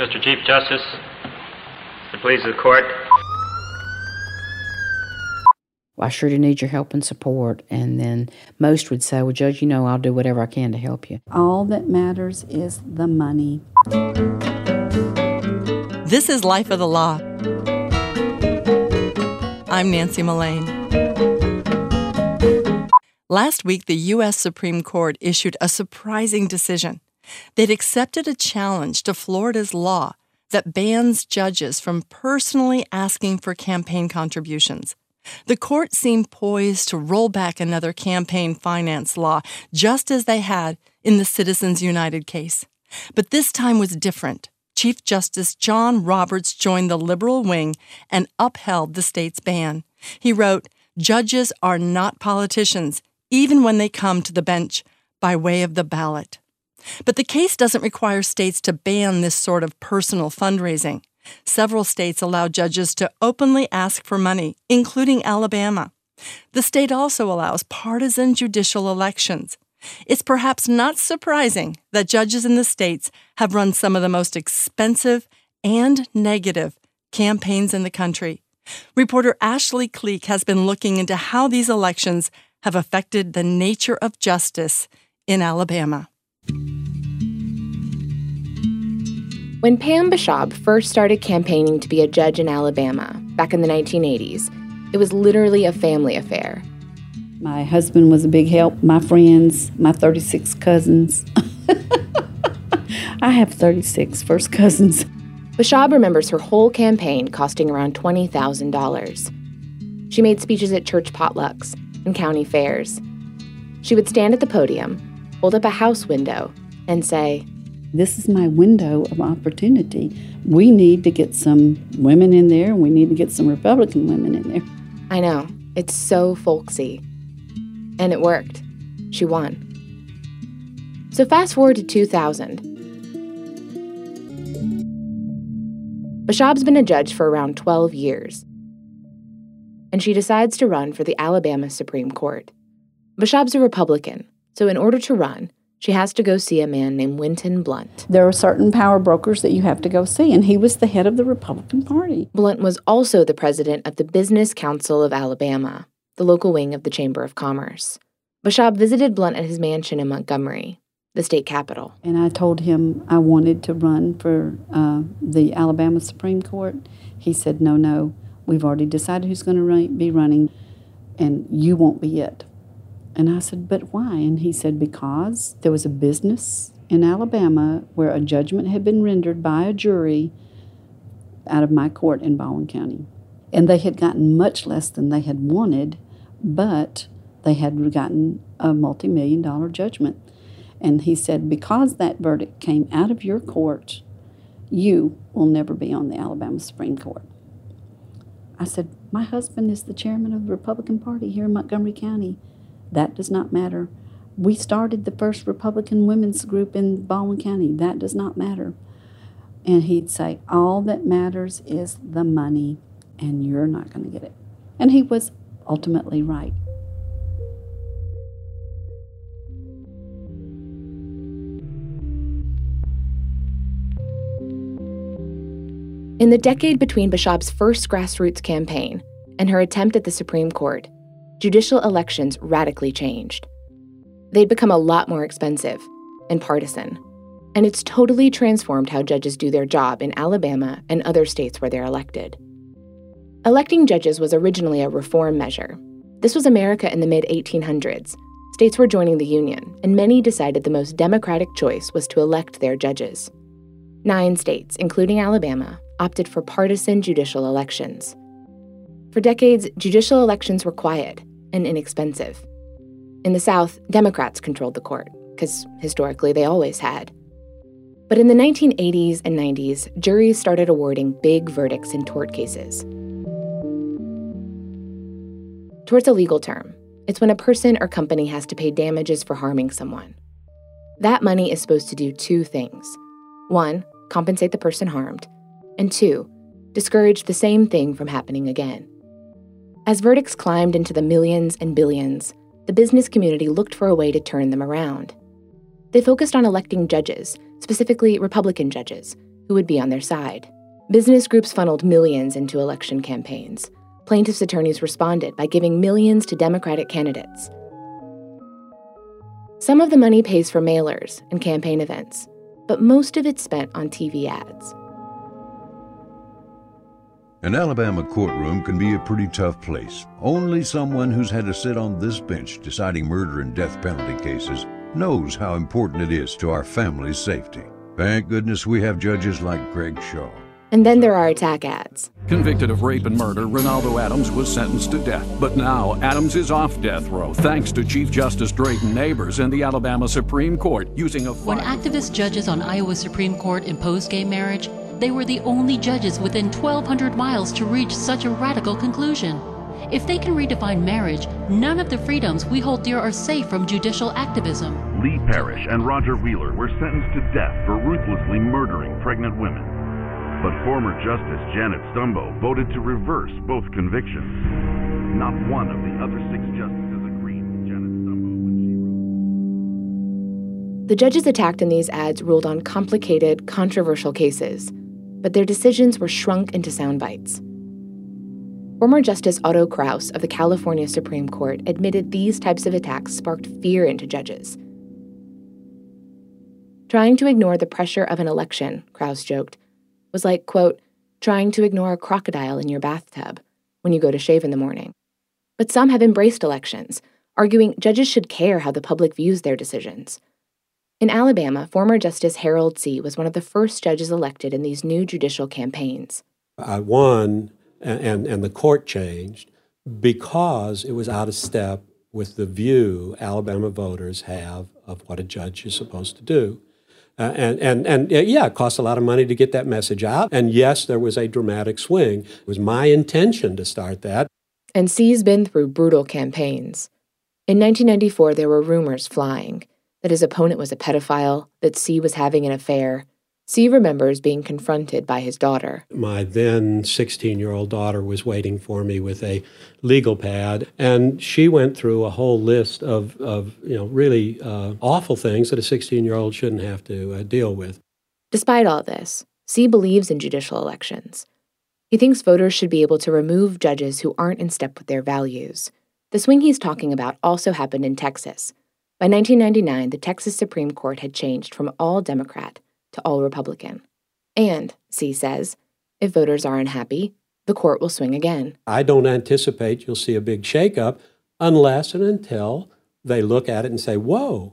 Mr. Chief Justice, the please of the court. Well, I sure do need your help and support. And then most would say, Well, Judge, you know, I'll do whatever I can to help you. All that matters is the money. This is Life of the Law. I'm Nancy Mullane. Last week, the U.S. Supreme Court issued a surprising decision. They'd accepted a challenge to Florida's law that bans judges from personally asking for campaign contributions. The court seemed poised to roll back another campaign finance law, just as they had in the Citizens United case. But this time was different. Chief Justice John Roberts joined the liberal wing and upheld the state's ban. He wrote, Judges are not politicians, even when they come to the bench by way of the ballot. But the case doesn't require states to ban this sort of personal fundraising. Several states allow judges to openly ask for money, including Alabama. The state also allows partisan judicial elections. It's perhaps not surprising that judges in the states have run some of the most expensive and negative campaigns in the country. Reporter Ashley Cleek has been looking into how these elections have affected the nature of justice in Alabama. When Pam Baschab first started campaigning to be a judge in Alabama back in the 1980s, it was literally a family affair. My husband was a big help, my friends, my 36 cousins. I have 36 first cousins. Baschab remembers her whole campaign costing around $20,000. She made speeches at church potlucks and county fairs. She would stand at the podium, hold up a house window, and say, this is my window of opportunity. We need to get some women in there, and we need to get some Republican women in there. I know. It's so folksy. And it worked. She won. So fast forward to 2000. Baschab's been a judge for around 12 years. And she decides to run for the Alabama Supreme Court. Baschab's a Republican, so in order to run, she has to go see a man named Winton Blount. There are certain power brokers that you have to go see, and he was the head of the Republican Party. Blount was also the president of the Business Council of Alabama, the local wing of the Chamber of Commerce. Baschab visited Blount at his mansion in Montgomery, the state capital. And I told him I wanted to run for uh, the Alabama Supreme Court. He said, No, no, we've already decided who's going to be running, and you won't be it. And I said, But why? And he said, Because there was a business in Alabama where a judgment had been rendered by a jury out of my court in Baldwin County. And they had gotten much less than they had wanted, but they had gotten a multi million dollar judgment. And he said, Because that verdict came out of your court, you will never be on the Alabama Supreme Court. I said, My husband is the chairman of the Republican Party here in Montgomery County. That does not matter. We started the first Republican women's group in Baldwin County. That does not matter. And he'd say, All that matters is the money, and you're not going to get it. And he was ultimately right. In the decade between Baschab's first grassroots campaign and her attempt at the Supreme Court, judicial elections radically changed. They'd become a lot more expensive and partisan, and it's totally transformed how judges do their job in Alabama and other states where they're elected. Electing judges was originally a reform measure. This was America in the mid 1800s. States were joining the Union, and many decided the most democratic choice was to elect their judges. Nine states, including Alabama, opted for partisan judicial elections. For decades, judicial elections were quiet, and inexpensive. In the South, Democrats controlled the court, because historically they always had. But in the 1980s and 90s, juries started awarding big verdicts in tort cases. Tort's a legal term. It's when a person or company has to pay damages for harming someone. That money is supposed to do two things one, compensate the person harmed, and two, discourage the same thing from happening again. As verdicts climbed into the millions and billions, the business community looked for a way to turn them around. They focused on electing judges, specifically Republican judges, who would be on their side. Business groups funneled millions into election campaigns. Plaintiffs' attorneys responded by giving millions to Democratic candidates. Some of the money pays for mailers and campaign events, but most of it's spent on TV ads. An Alabama courtroom can be a pretty tough place. Only someone who's had to sit on this bench deciding murder and death penalty cases knows how important it is to our family's safety. Thank goodness we have judges like Greg Shaw. And then there are attack ads. Convicted of rape and murder, Ronaldo Adams was sentenced to death. But now, Adams is off death row thanks to Chief Justice Drayton Nabers and the Alabama Supreme Court using a. When activist judges on Iowa Supreme Court imposed gay marriage, they were the only judges within 1,200 miles to reach such a radical conclusion. If they can redefine marriage, none of the freedoms we hold dear are safe from judicial activism. Lee Parrish and Roger Wheeler were sentenced to death for ruthlessly murdering pregnant women. But former Justice Janet Stumbo voted to reverse both convictions. Not one of the other six justices agreed with Janet Stumbo when she wrote. The judges attacked in these ads ruled on complicated, controversial cases, but their decisions were shrunk into sound bites. Former Justice Otto Kaus of the California Supreme Court admitted these types of attacks sparked fear into judges. Trying to ignore the pressure of an election, Kaus joked, was like, quote, trying to ignore a crocodile in your bathtub when you go to shave in the morning. But some have embraced elections, arguing judges should care how the public views their decisions. In Alabama, former Justice Harold See. was one of the first judges elected in these new judicial campaigns. I won, and, and, the court changed because it was out of step with the view Alabama voters have of what a judge is supposed to do. Uh, and, and, and yeah, it cost a lot of money to get that message out. And yes, there was a dramatic swing. It was my intention to start that. And See's been through brutal campaigns. In 1994, there were rumors flying that his opponent was a pedophile, that See was having an affair. See remembers being confronted by his daughter. My then 16 year old daughter was waiting for me with a legal pad, and she went through a whole list of, of you know, really uh, awful things that a 16 year old shouldn't have to uh, deal with. Despite all this, See believes in judicial elections. He thinks voters should be able to remove judges who aren't in step with their values. The swing he's talking about also happened in Texas. By 1999, the Texas Supreme Court had changed from all Democrat to all Republican. And, See says, if voters are unhappy, the court will swing again. I don't anticipate you'll see a big shakeup unless and until they look at it and say, whoa,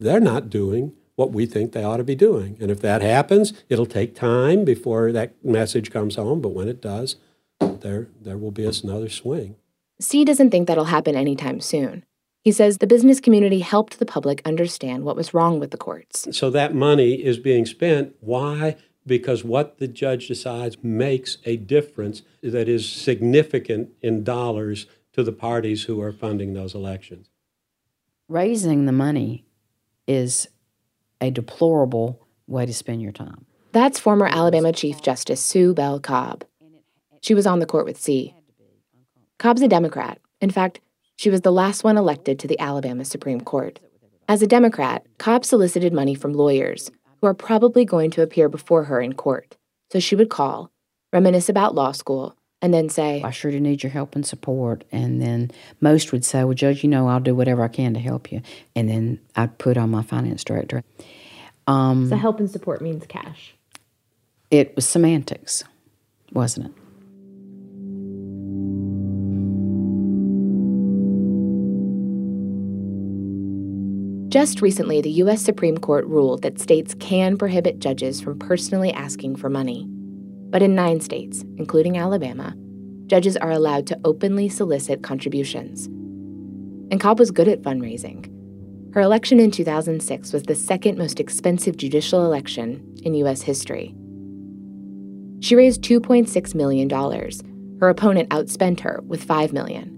they're not doing what we think they ought to be doing. And if that happens, it'll take time before that message comes home, but when it does, there, there will be another swing. See doesn't think that'll happen anytime soon. He says the business community helped the public understand what was wrong with the courts. So that money is being spent. Why? Because what the judge decides makes a difference that is significant in dollars to the parties who are funding those elections. Raising the money is a deplorable way to spend your time. That's former Alabama Chief Justice Sue Bell Cobb. She was on the court with See. Cobb's a Democrat. In fact, she was the last one elected to the Alabama Supreme Court. As a Democrat, Cobb solicited money from lawyers who are probably going to appear before her in court. So she would call, reminisce about law school, and then say, I sure do need your help and support. And then most would say, Well, Judge, you know, I'll do whatever I can to help you. And then I'd put on my finance director. Um, so help and support means cash. It was semantics, wasn't it? Just recently, the U.S. Supreme Court ruled that states can prohibit judges from personally asking for money. But in nine states, including Alabama, judges are allowed to openly solicit contributions. And Cobb was good at fundraising. Her election in 2006 was the second most expensive judicial election in U.S. history. She raised $2.6 million. Her opponent outspent her with 5 million.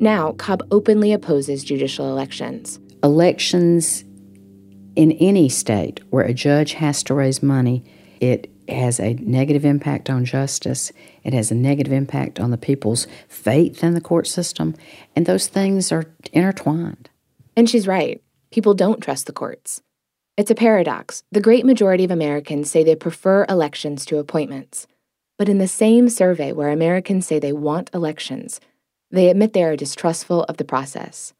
Now, Cobb openly opposes judicial elections. Elections in any state where a judge has to raise money, it has a negative impact on justice. It has a negative impact on the people's faith in the court system. And those things are intertwined. And she's right. People don't trust the courts. It's a paradox. The great majority of Americans say they prefer elections to appointments. But in the same survey where Americans say they want elections, they admit they are distrustful of the process.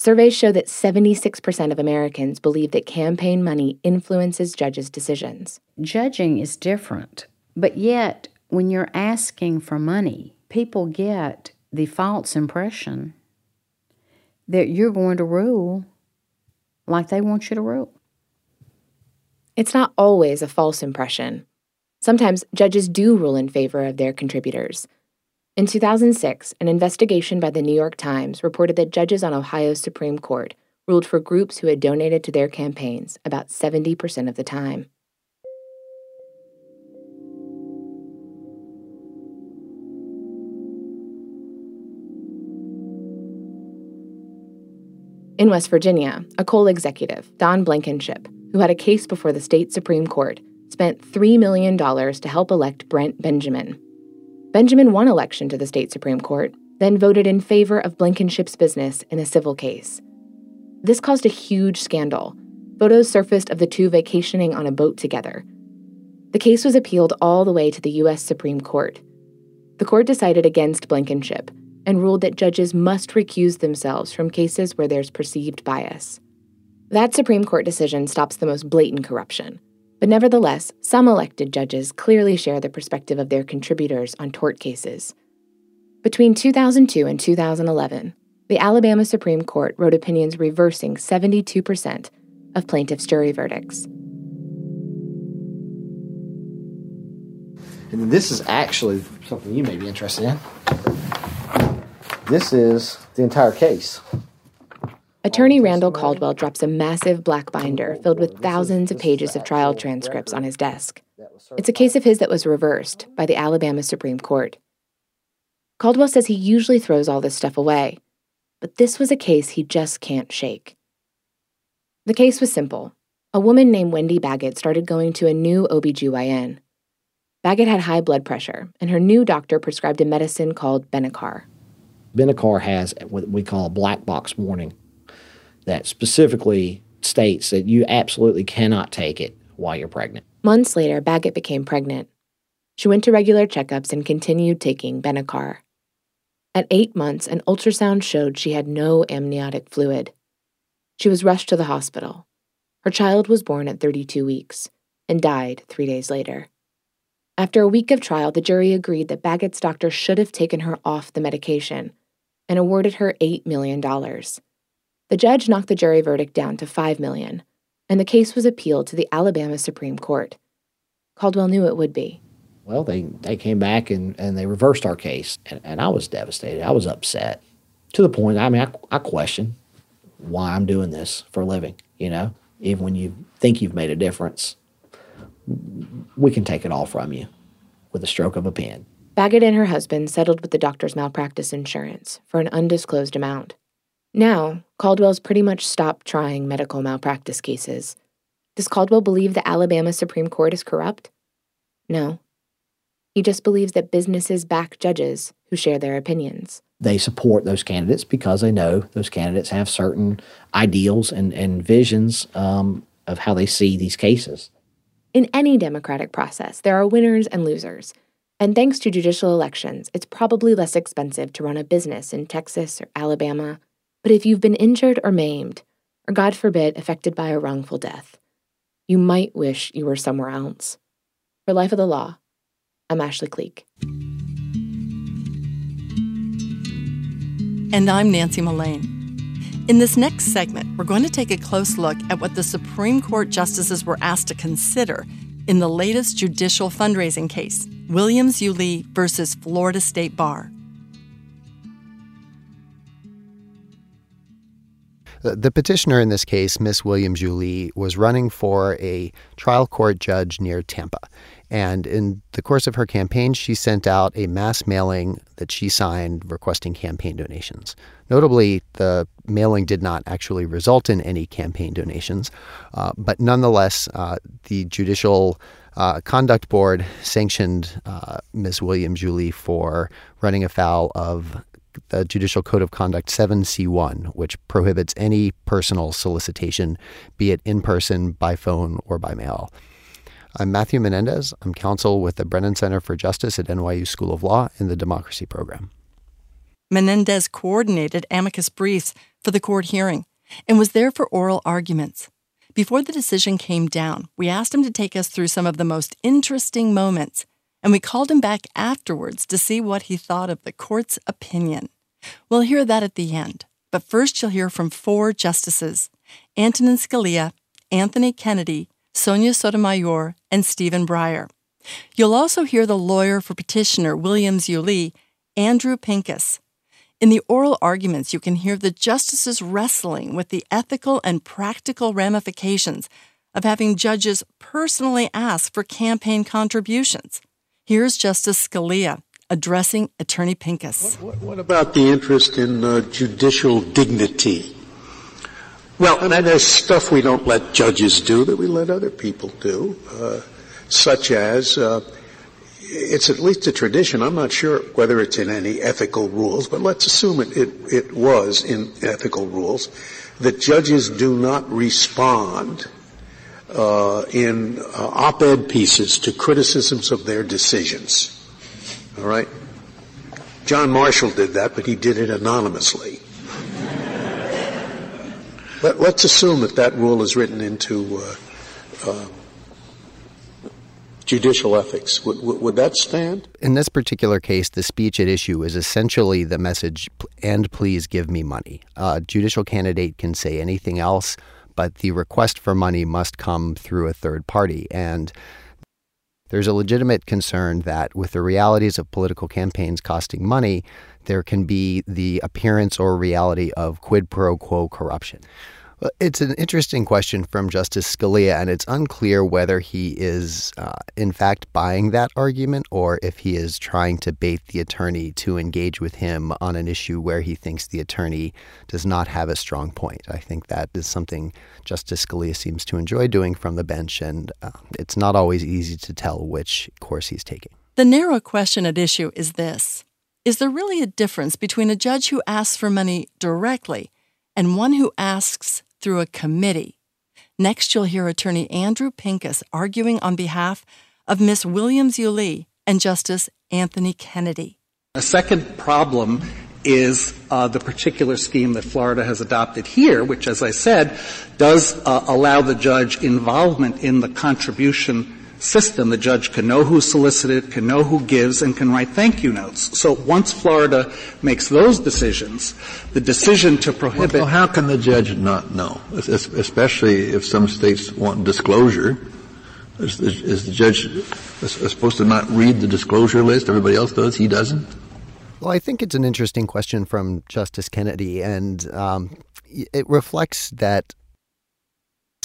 Surveys show that 76% of Americans believe that campaign money influences judges' decisions. Judging is different, but yet, when you're asking for money, people get the false impression that you're going to rule like they want you to rule. It's not always a false impression. Sometimes judges do rule in favor of their contributors. In 2006, an investigation by the New York Times reported that judges on Ohio's Supreme Court ruled for groups who had donated to their campaigns about 70% of the time. In West Virginia, a coal executive, Don Blankenship, who had a case before the state Supreme Court, spent $3 million to help elect Brent Benjamin, Benjamin won election to the state Supreme Court, then voted in favor of Blankenship's business in a civil case. This caused a huge scandal. Photos surfaced of the two vacationing on a boat together. The case was appealed all the way to the U.S. Supreme Court. The court decided against Blankenship and ruled that judges must recuse themselves from cases where there's perceived bias. That Supreme Court decision stops the most blatant corruption. But nevertheless, some elected judges clearly share the perspective of their contributors on tort cases. Between 2002 and 2011, the Alabama Supreme Court wrote opinions reversing 72% of plaintiffs' jury verdicts. And this is actually something you may be interested in. This is the entire case. Attorney Randall Caldwell drops a massive black binder filled with thousands of pages of trial transcripts on his desk. It's a case of his that was reversed by the Alabama Supreme Court. Caldwell says he usually throws all this stuff away, but this was a case he just can't shake. The case was simple. A woman named Wendy Baggett started going to a new OBGYN. Baggett had high blood pressure, and her new doctor prescribed a medicine called Benicar. Benicar has what we call a black box warning that specifically states that you absolutely cannot take it while you're pregnant. Months later, Baggett became pregnant. She went to regular checkups and continued taking Benicar. At eight months, an ultrasound showed she had no amniotic fluid. She was rushed to the hospital. Her child was born at 32 weeks and died three days later. After a week of trial, the jury agreed that Baggett's doctor should have taken her off the medication and awarded her $8 million. The judge knocked the jury verdict down to 5 million, and the case was appealed to the Alabama Supreme Court. Caldwell knew it would be. Well, they, they came back and, and they reversed our case, and, and I was devastated. I was upset to the point, I mean, I, I question why I'm doing this for a living, you know? Even when you think you've made a difference, we can take it all from you with a stroke of a pen. Baggett and her husband settled with the doctor's malpractice insurance for an undisclosed amount. Now, Caldwell's pretty much stopped trying medical malpractice cases. Does Caldwell believe the Alabama Supreme Court is corrupt? No. He just believes that businesses back judges who share their opinions. They support those candidates because they know those candidates have certain ideals and, and visions um, of how they see these cases. In any democratic process, there are winners and losers. And thanks to judicial elections, it's probably less expensive to run a business in Texas or Alabama but if you've been injured or maimed, or God forbid, affected by a wrongful death, you might wish you were somewhere else. For Life of the Law, I'm Ashley Cleek. And I'm Nancy Mullane. In this next segment, we're going to take a close look at what the Supreme Court justices were asked to consider in the latest judicial fundraising case, Williams Yulee versus Florida State Bar. The petitioner in this case, Miss Williams Yulee, was running for a trial court judge near Tampa. And in the course of her campaign, she sent out a mass mailing that she signed requesting campaign donations. Notably, the mailing did not actually result in any campaign donations, uh, but nonetheless, uh, the Judicial uh, Conduct Board sanctioned uh, Ms. Williams Yulee for running afoul of the Judicial Code of Conduct 7C1, which prohibits any personal solicitation, be it in person, by phone, or by mail. I'm Matthew Menendez. I'm counsel with the Brennan Center for Justice at NYU School of Law in the Democracy Program. Menendez coordinated amicus briefs for the court hearing and was there for oral arguments. Before the decision came down, we asked him to take us through some of the most interesting moments, and we called him back afterwards to see what he thought of the court's opinion. We'll hear that at the end, but first you'll hear from four justices Antonin Scalia, Anthony Kennedy, Sonia Sotomayor, and Stephen Breyer. You'll also hear the lawyer for petitioner Williams Yulee, Andrew Pincus. In the oral arguments, you can hear the justices wrestling with the ethical and practical ramifications of having judges personally ask for campaign contributions. Here's Justice Scalia addressing Attorney Pincus. What, what, what about the interest in uh, judicial dignity? Well, and there's stuff we don't let judges do that we let other people do, uh, such as uh, it's at least a tradition. I'm not sure whether it's in any ethical rules, but let's assume it, it, it was in ethical rules that judges do not respond uh, in uh, op-ed pieces to criticisms of their decisions. All right. John Marshall did that, but he did it anonymously. Let, us assume that that rule is written into uh, uh judicial ethics. Would, that stand? In this particular case, the speech at issue is essentially the message, and please give me money. A judicial candidate can say anything else, but the request for money must come through a third party. And there's a legitimate concern that with the realities of political campaigns costing money, there can be the appearance or reality of quid pro quo corruption. It's an interesting question from Justice Scalia, and it's unclear whether he is, uh, in fact, buying that argument or if he is trying to bait the attorney to engage with him on an issue where he thinks the attorney does not have a strong point. I think that is something Justice Scalia seems to enjoy doing from the bench, and uh, it's not always easy to tell which course he's taking. The narrow question at issue is this Is there really a difference between a judge who asks for money directly and one who asks through a committee. Next, you'll hear attorney Andrew Pincus arguing on behalf of Miss Williams Yulee and Justice Anthony Kennedy. A second problem is uh, the particular scheme that Florida has adopted here, which, as I said, does uh, allow the judge involvement in the contribution system. The judge can know who solicited, can know who gives, and can write thank you notes. So once Florida makes those decisions, the decision to prohibit. Well, how can the judge not know? Especially if some states want disclosure. Is the, is the judge supposed to not read the disclosure list? Everybody else does. He doesn't. Well, I think it's an interesting question from Justice Kennedy, and um, it reflects that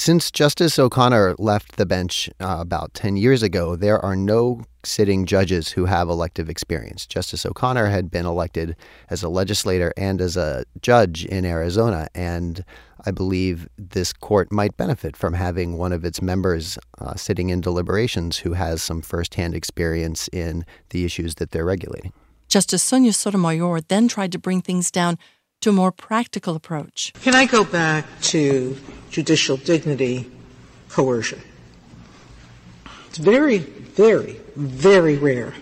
since Justice O'Connor left the bench uh, about 10 years ago, there are no sitting judges who have elective experience. Justice O'Connor had been elected as a legislator and as a judge in Arizona, and I believe this court might benefit from having one of its members uh, sitting in deliberations who has some firsthand experience in the issues that they're regulating. Justice Sonia Sotomayor then tried to bring things down to a more practical approach. Can I go back to judicial dignity coercion? It's very, very, very rare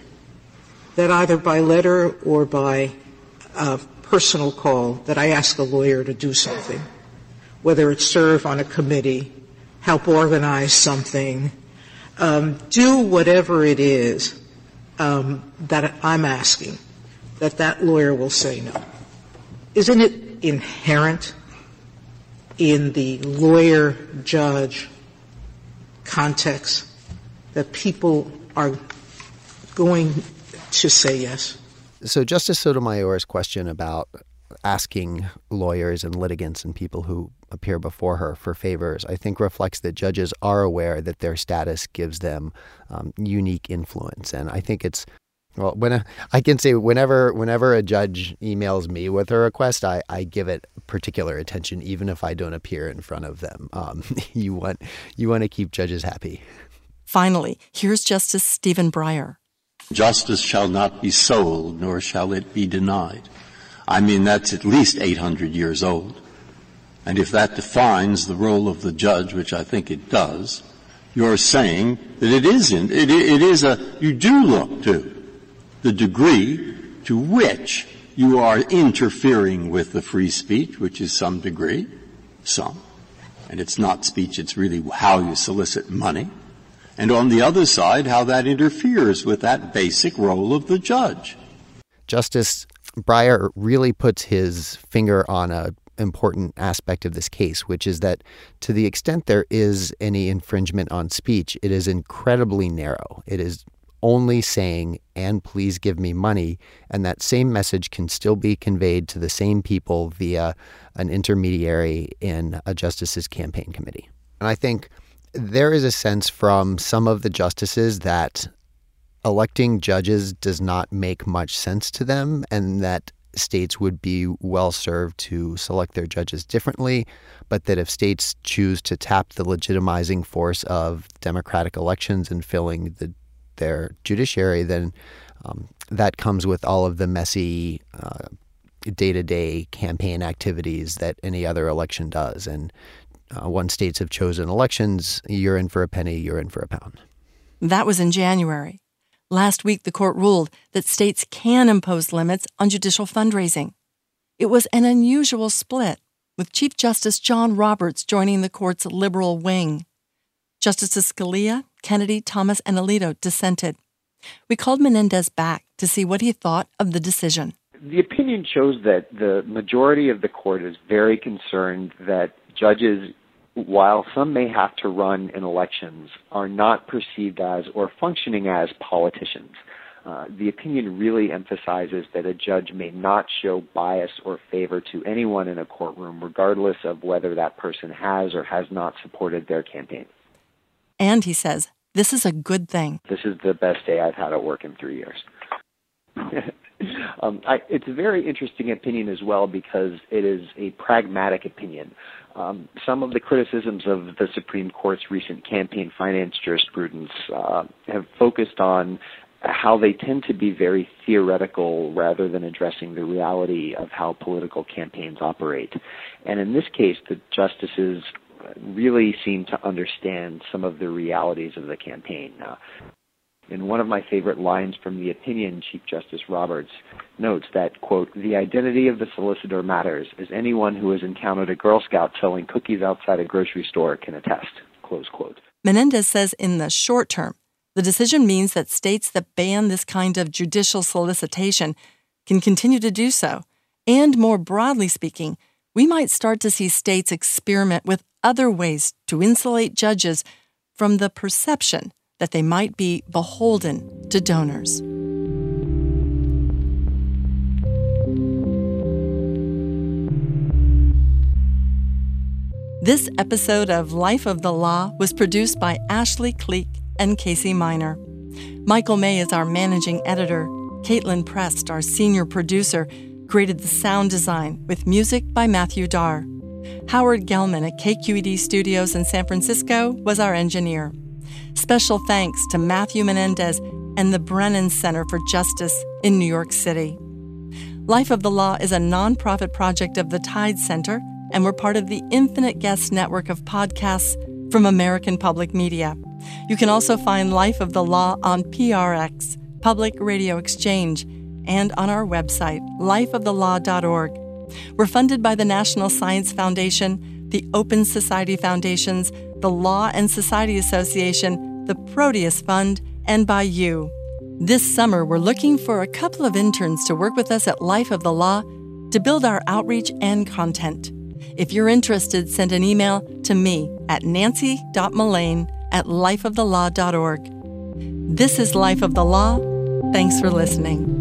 that either by letter or by a personal call that I ask a lawyer to do something, whether it's serve on a committee, help organize something, um, do whatever it is um, that I'm asking, that that lawyer will say no. Isn't it inherent in the lawyer judge context that people are going to say yes? So, Justice Sotomayor's question about asking lawyers and litigants and people who appear before her for favors, I think reflects that judges are aware that their status gives them um, unique influence. And I think it's well, when a, I can say whenever whenever a judge emails me with a request, I, I give it particular attention, even if I don't appear in front of them. Um, you want you want to keep judges happy. Finally, here's Justice Stephen Breyer. Justice shall not be sold, nor shall it be denied. I mean, that's at least 800 years old. And if that defines the role of the judge, which I think it does, you're saying that it isn't. It, it is a, you do look to the degree to which you are interfering with the free speech, which is some degree, some. And it's not speech, it's really how you solicit money. And on the other side, how that interferes with that basic role of the judge. Justice Breyer really puts his finger on a important aspect of this case, which is that to the extent there is any infringement on speech, it is incredibly narrow. It is only saying, and please give me money, and that same message can still be conveyed to the same people via an intermediary in a justice's campaign committee. And I think there is a sense from some of the justices that electing judges does not make much sense to them and that states would be well served to select their judges differently, but that if states choose to tap the legitimizing force of democratic elections and filling the, their judiciary, then um, that comes with all of the messy day to day campaign activities that any other election does. And uh, once states have chosen elections, you're in for a penny, you're in for a pound. That was in January. Last week, the court ruled that states can impose limits on judicial fundraising. It was an unusual split, with Chief Justice John Roberts joining the court's liberal wing. Justices Scalia, Kennedy, Thomas, and Alito dissented. We called Menendez back to see what he thought of the decision. The opinion shows that the majority of the court is very concerned that judges while some may have to run in elections, are not perceived as or functioning as politicians. Uh, the opinion really emphasizes that a judge may not show bias or favor to anyone in a courtroom, regardless of whether that person has or has not supported their campaign. And he says, this is a good thing. This is the best day I've had at work in three years. um, I, it's a very interesting opinion as well because it is a pragmatic opinion. Um, some of the criticisms of the Supreme Court's recent campaign finance jurisprudence uh, have focused on how they tend to be very theoretical rather than addressing the reality of how political campaigns operate. And in this case, the justices really seem to understand some of the realities of the campaign. Uh, in one of my favorite lines from the opinion, Chief Justice Roberts notes that, quote, the identity of the solicitor matters, as anyone who has encountered a Girl Scout selling cookies outside a grocery store can attest, close quote. Menendez says in the short term, the decision means that states that ban this kind of judicial solicitation can continue to do so. And more broadly speaking, we might start to see states experiment with other ways to insulate judges from the perception that they might be beholden to donors. This episode of Life of the Law was produced by Ashley Cleek and Casey Miner. Michael May is our managing editor. Caitlin Prest, our senior producer, created the sound design with music by Matthew Darr. Howard Gelman at KQED Studios in San Francisco was our engineer. Special thanks to Matthew Menendez and the Brennan Center for Justice in New York City. Life of the Law is a nonprofit project of the Tide Center, and we're part of the Infinite Guest network of podcasts from American Public Media. You can also find Life of the Law on PRX, Public Radio Exchange, and on our website, lifeofthelaw.org. We're funded by the National Science Foundation, the Open Society Foundations, the Law and Society Association, the Proteus Fund, and by you. This summer, we're looking for a couple of interns to work with us at Life of the Law to build our outreach and content. If you're interested, send an email to me at nancy.mullane at lifeofthelaw.org. This is Life of the Law. Thanks for listening.